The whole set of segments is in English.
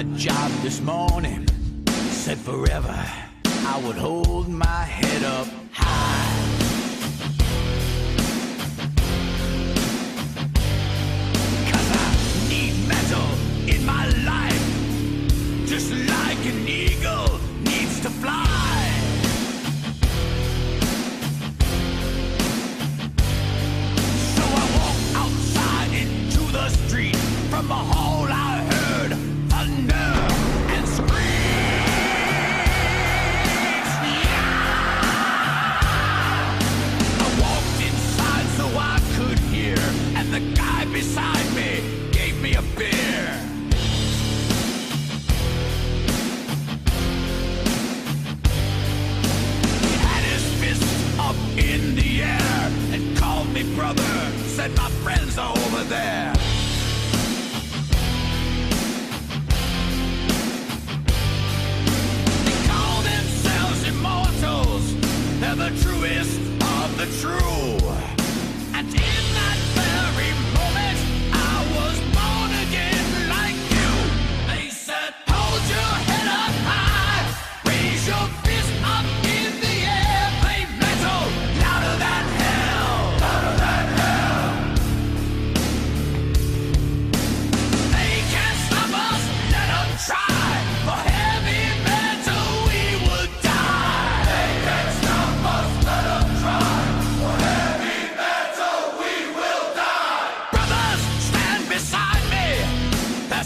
my job this morning. Said forever I would hold my head up. brother, said my friends are over there.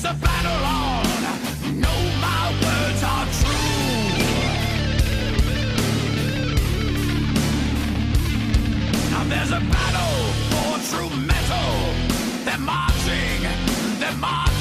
the battle on. My words are true. Now there's a battle for true metal. They're marching. They're marching.